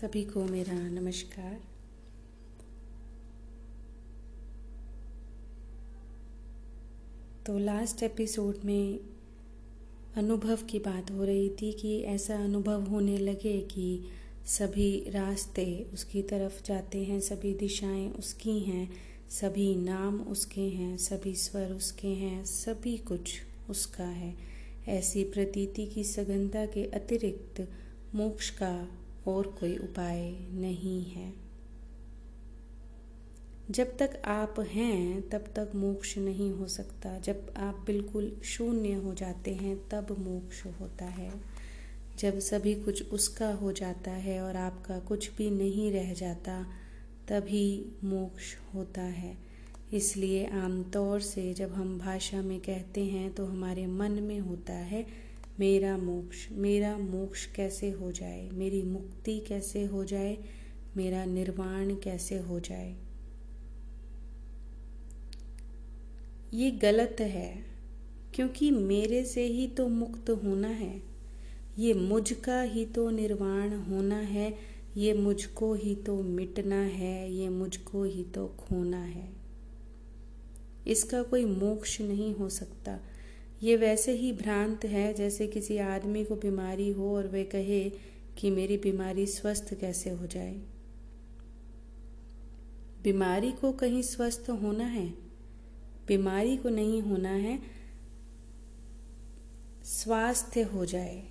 सभी को मेरा नमस्कार। तो लास्ट एपिसोड में अनुभव की बात हो रही थी कि ऐसा अनुभव होने लगे कि सभी रास्ते उसकी तरफ़ जाते हैं, सभी दिशाएँ उसकी हैं, सभी नाम उसके हैं, सभी स्वर उसके हैं, सभी कुछ उसका है। ऐसी प्रतीति की सघनता के अतिरिक्त मोक्ष का और कोई उपाय नहीं है। जब तक आप हैं, तब तक मोक्ष नहीं हो सकता। जब आप बिल्कुल शून्य हो जाते हैं, तब मोक्ष होता है। जब सभी कुछ उसका हो जाता है और आपका कुछ भी नहीं रह जाता, तभी मोक्ष होता है। इसलिए आमतौर से जब हम भाषा में कहते हैं तो हमारे मन में होता है मेरा मोक्ष मेरा मोक्ष कैसे हो जाए? मेरी मुक्ति कैसे हो जाए? मेरा निर्वाण कैसे हो जाए? ये गलत है, क्योंकि मेरे से ही तो मुक्त होना है। ये मुझ का ही तो निर्वाण होना है। ये मुझको ही तो मिटना है। ये मुझको ही तो खोना है। इसका कोई मोक्ष नहीं हो सकता। ये वैसे ही भ्रांत है, जैसे किसी आदमी को बीमारी हो और वे कहे कि मेरी बीमारी स्वस्थ कैसे हो जाए। बीमारी को कहीं स्वस्थ होना है, बीमारी को नहीं होना है, स्वास्थ्य हो जाए।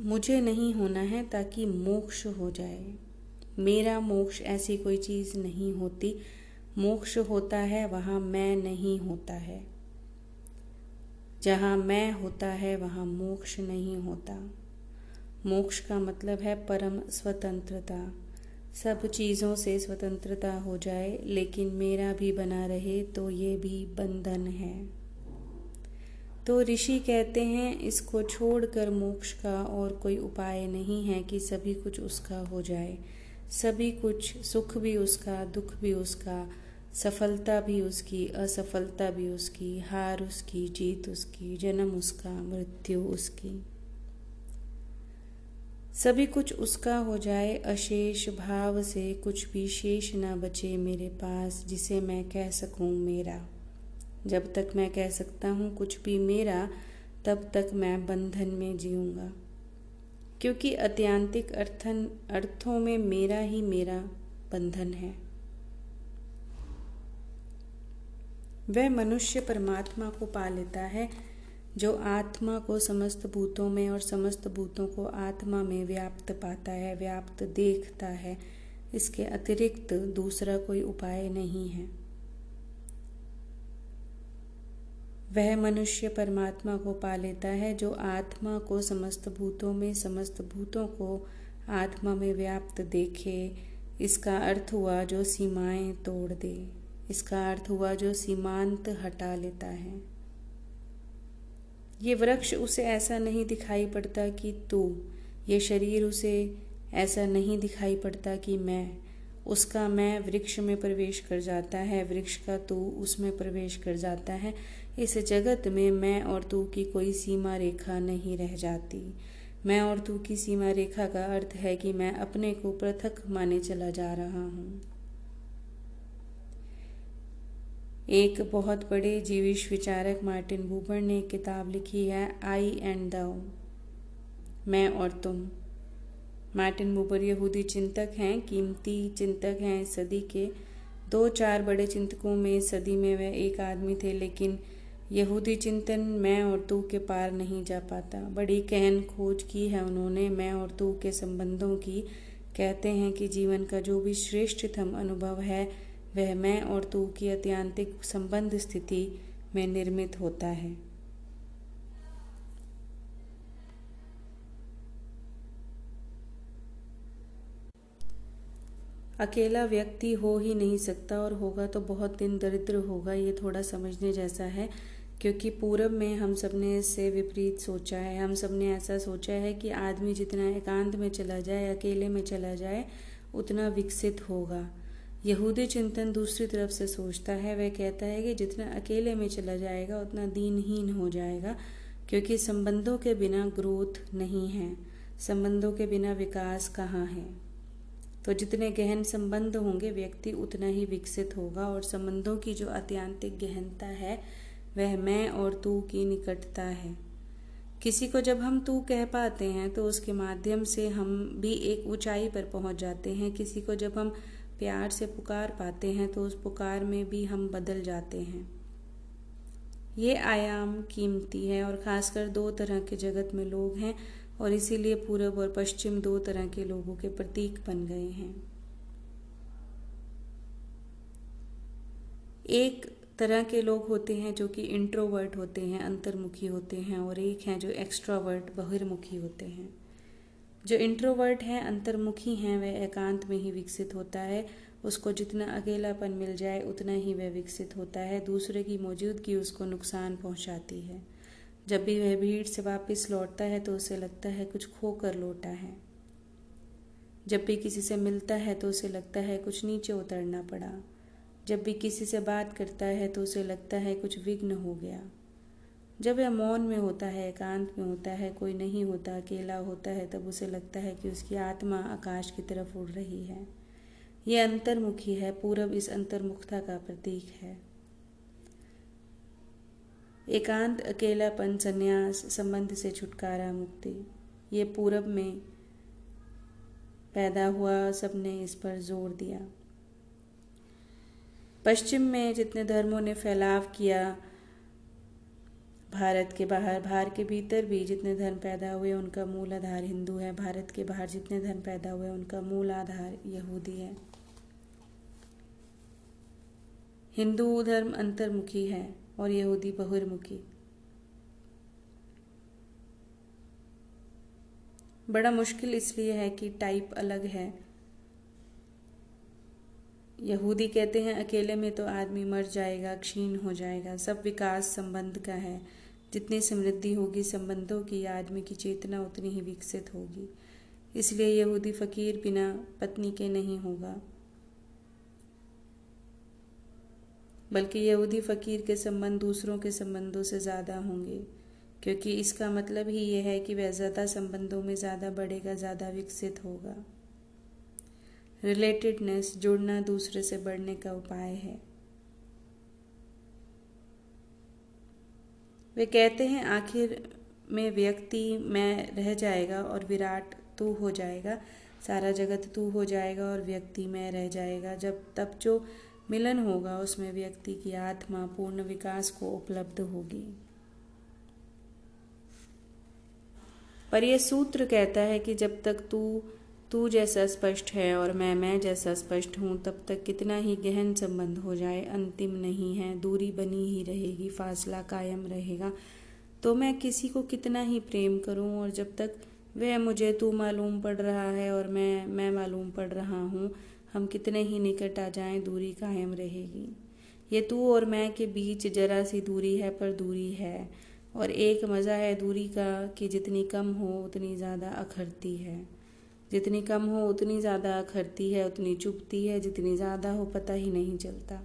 मुझे नहीं होना है ताकि मोक्ष हो जाए। मेरा मोक्ष ऐसी कोई चीज़ नहीं होती। मोक्ष होता है, वहाँ मैं नहीं होता है। जहाँ मैं होता है, वहाँ मोक्ष नहीं होता। मोक्ष का मतलब है परम स्वतंत्रता। सब चीज़ों से स्वतंत्रता हो जाए, लेकिन मेरा भी बना रहे तो ये भी बंधन है। तो ऋषि कहते हैं, इसको छोड़कर मोक्ष का और कोई उपाय नहीं है कि सभी कुछ उसका हो जाए। सभी कुछ सुख भी उसका, दुख भी उसका सफलता भी उसकी, असफलता भी उसकी, हार उसकी, जीत उसकी, जन्म उसका, मृत्यु उसकी। सभी कुछ उसका हो जाए, अशेष भाव से कुछ भी शेष ना बचे मेरे पास, जिसे मैं कह सकूँ मेरा। जब तक मैं कह सकता हूँ कुछ भी मेरा, तब तक मैं बंधन में जीऊँगा। क्योंकि अत्यांतिक अर्थन, अर्थों में मेरा ही मेरा बंधन है। वह मनुष्य परमात्मा को पा लेता है, जो आत्मा को समस्त भूतों में और समस्त भूतों को आत्मा में व्याप्त पाता है, व्याप्त देखता है। इसके अतिरिक्त दूसरा कोई उपाय नहीं है। वह मनुष्य परमात्मा को पा लेता है, जो आत्मा को समस्त भूतों में, समस्त भूतों को आत्मा में व्याप्त देखे। इसका अर्थ हुआ जो सीमाएँ तोड़ दे। इसका अर्थ हुआ जो सीमांत हटा लेता है। ये वृक्ष उसे ऐसा नहीं दिखाई पड़ता कि तू, ये शरीर उसे ऐसा नहीं दिखाई पड़ता कि मैं, उसका मैं वृक्ष में प्रवेश कर जाता है, वृक्ष का तू उसमें प्रवेश कर जाता है। इस जगत में मैं और तू की कोई सीमा रेखा नहीं रह जाती। मैं और तू की सीमा रेखा का अर्थ है कि मैं अपने को पृथक माने चला जा रहा हूँ। एक बहुत बड़े जीविश विचारक मार्टिन बूबर ने किताब लिखी है, आई एंड दाउ मैं और तुम। मार्टिन बूबर यहूदी चिंतक हैं, कीमती चिंतक हैं सदी के। दो चार बड़े चिंतकों में सदी में वह एक आदमी थे, लेकिन यहूदी चिंतन मैं और तू के पार नहीं जा पाता। बड़ी कहन खोज की है उन्होंने, मैं और तू के संबंधों की। कहते हैं कि जीवन का जो भी श्रेष्ठतम अनुभव है वह मैं और तू की अत्यांतिक संबंध स्थिति में निर्मित होता है। अकेला व्यक्ति हो ही नहीं सकता और होगा तो बहुत दिन दरिद्र होगा, ये थोड़ा समझने जैसा है, क्योंकि पूरब में हम सबने इससे विपरीत सोचा है। हम सबने ऐसा सोचा है कि आदमी जितना एकांत में चला जाए, अकेले में चला जाए, उतना विकसित होगा। यहूदी चिंतन दूसरी तरफ़ से सोचता है, वह कहता है कि जितना अकेले में चला जाएगा, उतना दीनहीन हो जाएगा, क्योंकि संबंधों के बिना ग्रोथ नहीं है। संबंधों के बिना विकास कहाँ है? तो जितने गहन संबंध होंगे, व्यक्ति उतना ही विकसित होगा, और संबंधों की जो अत्यांतिक गहनता है, वह मैं और तू की निकटता है। किसी को जब हम तू कह पाते हैं तो उसके माध्यम से हम भी एक ऊंचाई पर पहुँच जाते हैं। किसी को जब हम प्यार से पुकार पाते हैं तो उस पुकार में भी हम बदल जाते हैं। ये आयाम कीमती है और खासकर दो तरह के जगत में लोग हैं और इसीलिए पूरब और पश्चिम दो तरह के लोगों के प्रतीक बन गए हैं। एक तरह के लोग होते हैं जो कि इंट्रोवर्ट होते हैं, अंतर्मुखी होते हैं और एक हैं जो एक्स्ट्रावर्ट बहिर्मुखी होते हैं। जो इंट्रोवर्ट हैं, अंतर्मुखी हैं वह एकांत में ही विकसित होता है। उसको जितना अकेलापन मिल जाए, उतना ही वह विकसित होता है। दूसरे की मौजूदगी उसको नुकसान पहुंचाती है। जब भी वह भीड़ से वापस लौटता है तो उसे लगता है कुछ खो कर लौटा है। जब भी किसी से मिलता है तो उसे लगता है कुछ नीचे उतरना पड़ा। जब भी किसी से बात करता है तो उसे लगता है कुछ विघ्न हो गया। जब वह मौन में होता है, एकांत में होता है, कोई नहीं होता, अकेला होता है, तब उसे लगता है कि उसकी आत्मा आकाश की तरफ़ उड़ रही है। यह अंतर्मुखी है, पूरब इस अंतर्मुखता का प्रतीक है। एकांत, अकेलापन, संन्यास, संबंध से छुटकारा, मुक्ति। ये पूरब में पैदा हुआ, सबने इस पर ज़ोर दिया। पश्चिम में जितने धर्मों ने फैलाव किया भारत के बाहर भारत के भीतर भी जितने धर्म पैदा हुए उनका मूल आधार हिंदू है। भारत के बाहर जितने धर्म पैदा हुए उनका मूल आधार यहूदी है। हिंदू धर्म अंतर्मुखी है और यहूदी बहुर्मुखी। बड़ा मुश्किल इसलिए है कि टाइप अलग है। यहूदी कहते हैं, अकेले में तो आदमी मर जाएगा, क्षीण हो जाएगा, सब विकास संबंध का है। जितनी समृद्धि होगी, संबंधों की, आदमी की चेतना उतनी ही विकसित होगी। इसलिए यहूदी फकीर बिना पत्नी के नहीं होगा। बल्कि यहूदी फ़कीर के संबंध दूसरों के संबंधों से ज़्यादा होंगे, क्योंकि इसका मतलब ही यह है कि वह ज़्यादा संबंधों में ज़्यादा बढ़ेगा, ज़्यादा विकसित होगा। रिलेटेडनेस जुड़ना दूसरे से बढ़ने का उपाय है। वे कहते हैं, आखिर में व्यक्ति मैं रह जाएगा और विराट तू हो जाएगा, सारा जगत तू हो जाएगा और व्यक्ति में रह जाएगा। जब तब जो मिलन होगा, उसमें व्यक्ति की आत्मा पूर्ण विकास को उपलब्ध होगी। पर यह सूत्र कहता है कि जब तक तू तू जैसा स्पष्ट है और मैं मैं जैसा स्पष्ट हूँ, तब तक कितना ही गहन संबंध हो जाए, अंतिम नहीं है, दूरी बनी ही रहेगी, फासला कायम रहेगा। तो मैं किसी को कितना ही प्रेम करूँ और जब तक वह मुझे तू मालूम पड़ रहा है और मैं मैं मालूम पड़ रहा हूँ, हम कितने ही निकट आ जाएँ, दूरी कायम रहेगी। ये तू और मैं के बीच जरा सी दूरी है, पर दूरी है। और एक मज़ा है दूरी का कि जितनी कम हो, उतनी ज़्यादा अखरती है। जितनी कम हो उतनी ज़्यादा अखरती है, उतनी चुभती है, जितनी ज़्यादा हो पता ही नहीं चलता।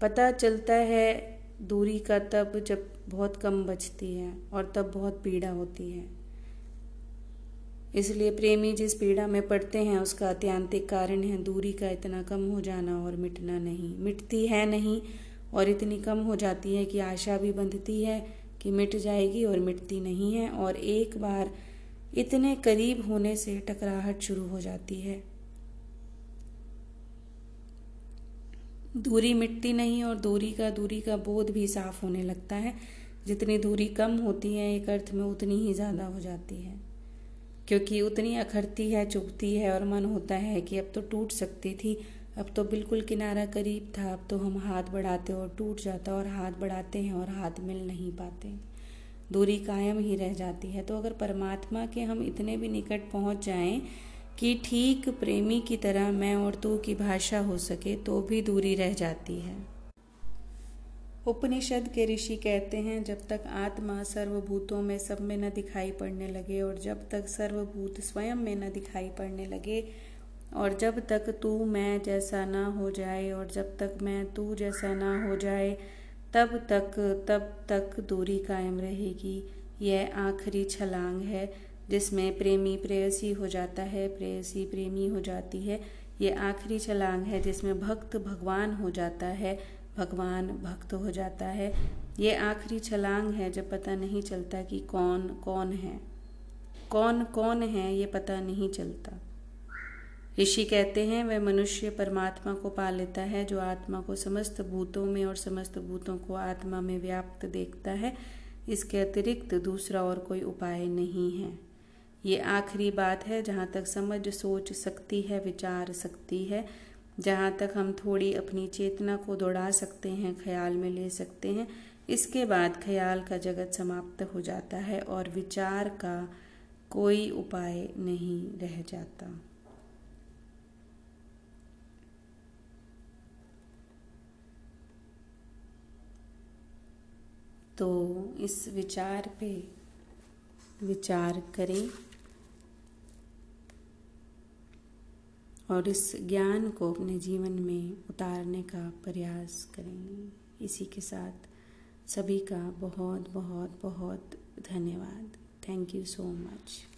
पता चलता है दूरी का तब जब बहुत कम बचती है और तब बहुत पीड़ा होती है। इसलिए प्रेमी जिस पीड़ा में पड़ते हैं, उसका अत्यांतिक कारण है दूरी का इतना कम हो जाना और मिटना नहीं। मिटती है नहीं और इतनी कम हो जाती है कि आशा भी बंधती है कि मिट जाएगी और मिटती नहीं है। और एक बार इतने करीब होने से टकराहट शुरू हो जाती है। दूरी मिटती नहीं और दूरी का दूरी का बोध भी साफ़ होने लगता है। जितनी दूरी कम होती है, एक अर्थ में उतनी ही ज़्यादा हो जाती है। क्योंकि उतनी अखरती है, चुभती है और मन होता है कि अब तो टूट सकती थी, अब तो बिल्कुल किनारा करीब था, अब तो हम हाथ बढ़ाते और टूट जाता और हाथ बढ़ाते हैं और हाथ मिल नहीं पाते। दूरी कायम ही रह जाती है। तो अगर परमात्मा के हम इतने भी निकट पहुँच जाएँ कि ठीक प्रेमी की तरह मैं और तू की भाषा हो सके तो भी दूरी रह जाती है। उपनिषद के ऋषि कहते हैं, जब तक आत्मा सर्वभूतों में सब में न दिखाई पड़ने लगे और जब तक सर्वभूत स्वयं में न दिखाई पड़ने लगे और जब तक तू मैं जैसा ना हो जाए और जब तक मैं तू जैसा ना हो जाए तब तक तब तक दूरी कायम रहेगी। यह आखिरी छलांग है, जिसमें प्रेमी प्रेयसी हो जाता है, प्रेयसी प्रेमी हो जाती है। ये आखिरी छलांग है, जिसमें भक्त भगवान हो जाता है, भगवान भक्त हो जाता है। ये आखिरी छलांग है, जब पता नहीं चलता कि कौन कौन है। कौन कौन है ये पता नहीं चलता। ऋषि कहते हैं, वह मनुष्य परमात्मा को पा लेता है, जो आत्मा को समस्त भूतों में और समस्त भूतों को आत्मा में व्याप्त देखता है। इसके अतिरिक्त दूसरा और कोई उपाय नहीं है। ये आखिरी बात है, जहाँ तक समझ, सोच सकती है, विचार सकती है। जहाँ तक हम थोड़ी अपनी चेतना को दौड़ा सकते हैं, ख्याल में ले सकते हैं, इसके बाद ख्याल का जगत समाप्त हो जाता है और विचार का कोई उपाय नहीं रह जाता। तो इस विचार पे विचार करें और इस ज्ञान को अपने जीवन में उतारने का प्रयास करें इसी के साथ सभी का बहुत बहुत बहुत धन्यवाद। Thank you so much